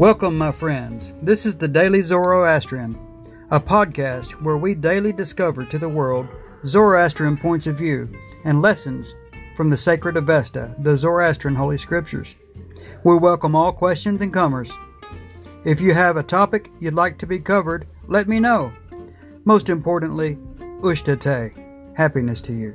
Welcome, my friends. This is the Daily Zoroastrian, a podcast where we daily discover to the world Zoroastrian points of view and lessons from the sacred Avesta, the Zoroastrian Holy Scriptures. We welcome all questions and comers. If you have a topic you'd like to be covered, let me know. Most importantly, Ushtate, happiness to you.